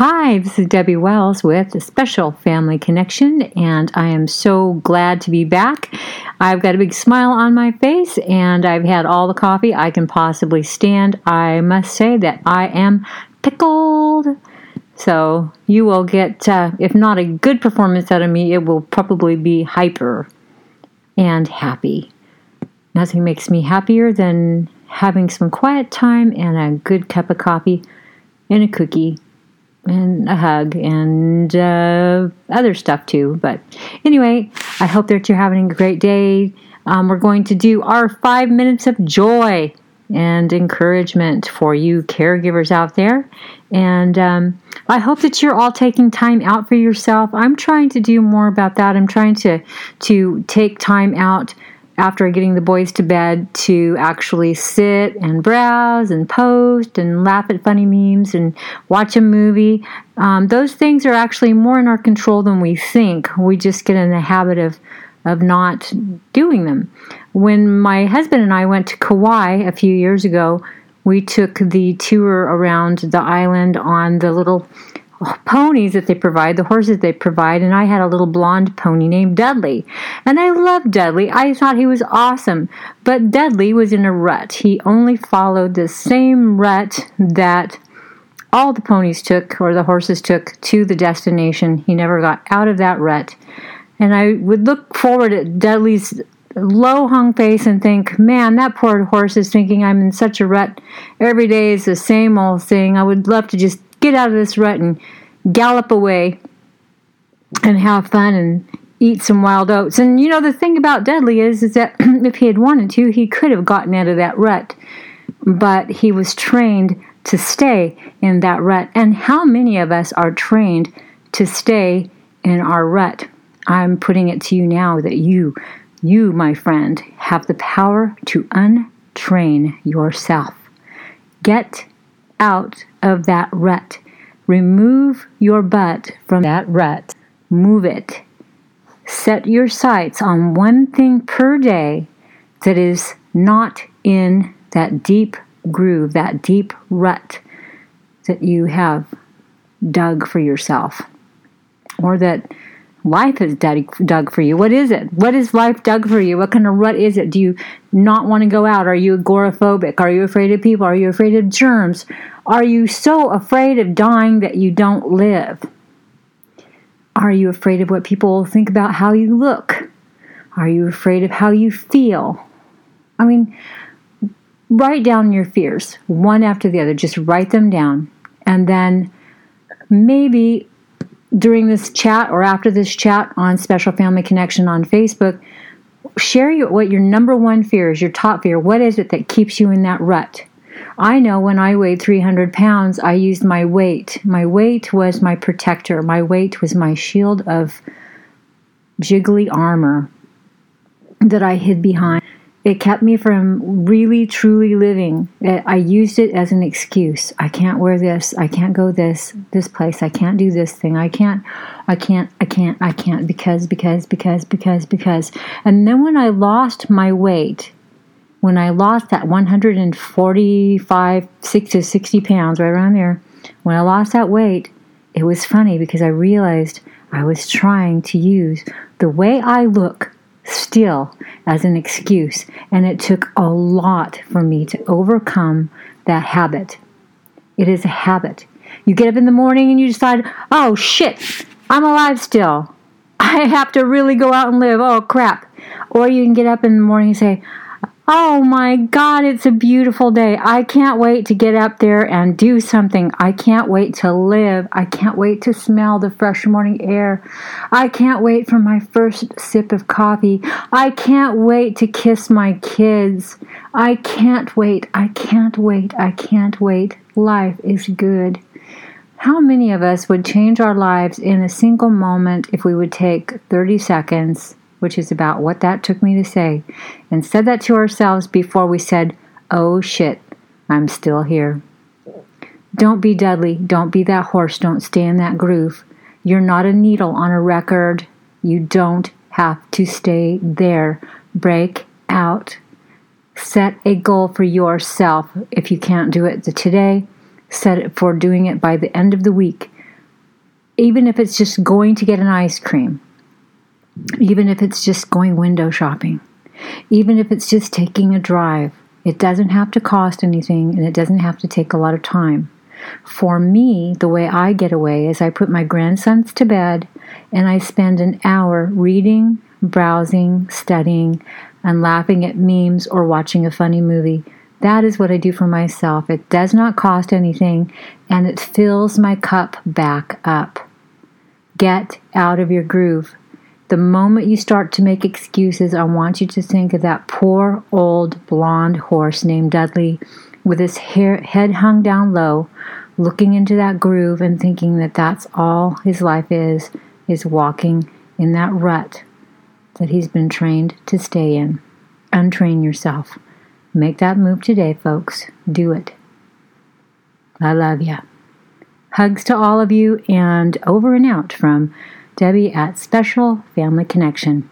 Hi, this is Debbie Wells with a special family connection, and I am so glad to be back. I've got a big smile on my face, and I've had all the coffee I can possibly stand. I must say that I am pickled. So, you will get, uh, if not a good performance out of me, it will probably be hyper and happy. Nothing makes me happier than having some quiet time and a good cup of coffee and a cookie and a hug and uh, other stuff too. But anyway, I hope that you're having a great day. Um, we're going to do our five minutes of joy and encouragement for you caregivers out there. And um, I hope that you're all taking time out for yourself. I'm trying to do more about that. I'm trying to to take time out after getting the boys to bed to actually sit and browse and post and laugh at funny memes and watch a movie. Um, those things are actually more in our control than we think. We just get in the habit of of not doing them. When my husband and I went to Kauai a few years ago, we took the tour around the island on the little ponies that they provide, the horses they provide, and I had a little blonde pony named Dudley. And I loved Dudley. I thought he was awesome. But Dudley was in a rut. He only followed the same rut that all the ponies took or the horses took to the destination. He never got out of that rut. And I would look forward at Dudley's low hung face and think, man, that poor horse is thinking I'm in such a rut. Every day is the same old thing. I would love to just get out of this rut and gallop away and have fun and eat some wild oats. And you know, the thing about Dudley is, is that if he had wanted to, he could have gotten out of that rut. But he was trained to stay in that rut. And how many of us are trained to stay in our rut? I'm putting it to you now that you, you, my friend, have the power to untrain yourself. Get out of that rut. Remove your butt from that rut. Move it. Set your sights on one thing per day that is not in that deep groove, that deep rut that you have dug for yourself, or that life has dug for you. What is it? What is life dug for you? What kind of rut is it? Do you not want to go out? Are you agoraphobic? Are you afraid of people? Are you afraid of germs? Are you so afraid of dying that you don't live? Are you afraid of what people think about how you look? Are you afraid of how you feel? I mean, write down your fears one after the other. Just write them down. And then maybe during this chat or after this chat on Special Family Connection on Facebook, share your, what your number one fear is, your top fear. What is it that keeps you in that rut? I know when I weighed 300 pounds, I used my weight. My weight was my protector. My weight was my shield of jiggly armor that I hid behind. It kept me from really truly living. I used it as an excuse. I can't wear this. I can't go this this place. I can't do this thing. I can't I can't I can't I can't because because because because because. And then when I lost my weight, when I lost that 145 6 to 60 pounds right around there, when I lost that weight, it was funny because I realized I was trying to use the way I look still as an excuse. And it took a lot for me to overcome that habit. It is a habit. You get up in the morning and you decide, oh shit, I'm alive still. I have to really go out and live. Oh crap. Or you can get up in the morning and say, Oh my God, it's a beautiful day. I can't wait to get up there and do something. I can't wait to live. I can't wait to smell the fresh morning air. I can't wait for my first sip of coffee. I can't wait to kiss my kids. I can't wait. I can't wait. I can't wait. Life is good. How many of us would change our lives in a single moment if we would take 30 seconds? Which is about what that took me to say, and said that to ourselves before we said, Oh shit, I'm still here. Don't be Dudley. Don't be that horse. Don't stay in that groove. You're not a needle on a record. You don't have to stay there. Break out. Set a goal for yourself. If you can't do it today, set it for doing it by the end of the week. even if it's just going to get an ice cream, even if it's just going window shopping, even if it's just taking a drive. It doesn't have to cost anything and it doesn't have to take a lot of time. For me, the way I get away is I put my grandsons to bed and I spend an hour reading, browsing, studying, and laughing at memes or watching a funny movie. That is what I do for myself. It does not cost anything and it fills my cup back up. Get out of your groove. The moment you start to make excuses, I want you to think of that poor old blonde horse named Dudley with his hair, head hung down low, looking into that groove and thinking that that's all his life is, is walking in that rut that he's been trained to stay in. Untrain yourself. Make that move today, folks. Do it. I love you. Hugs to all of you and over and out from Debbie at Special Family Connection.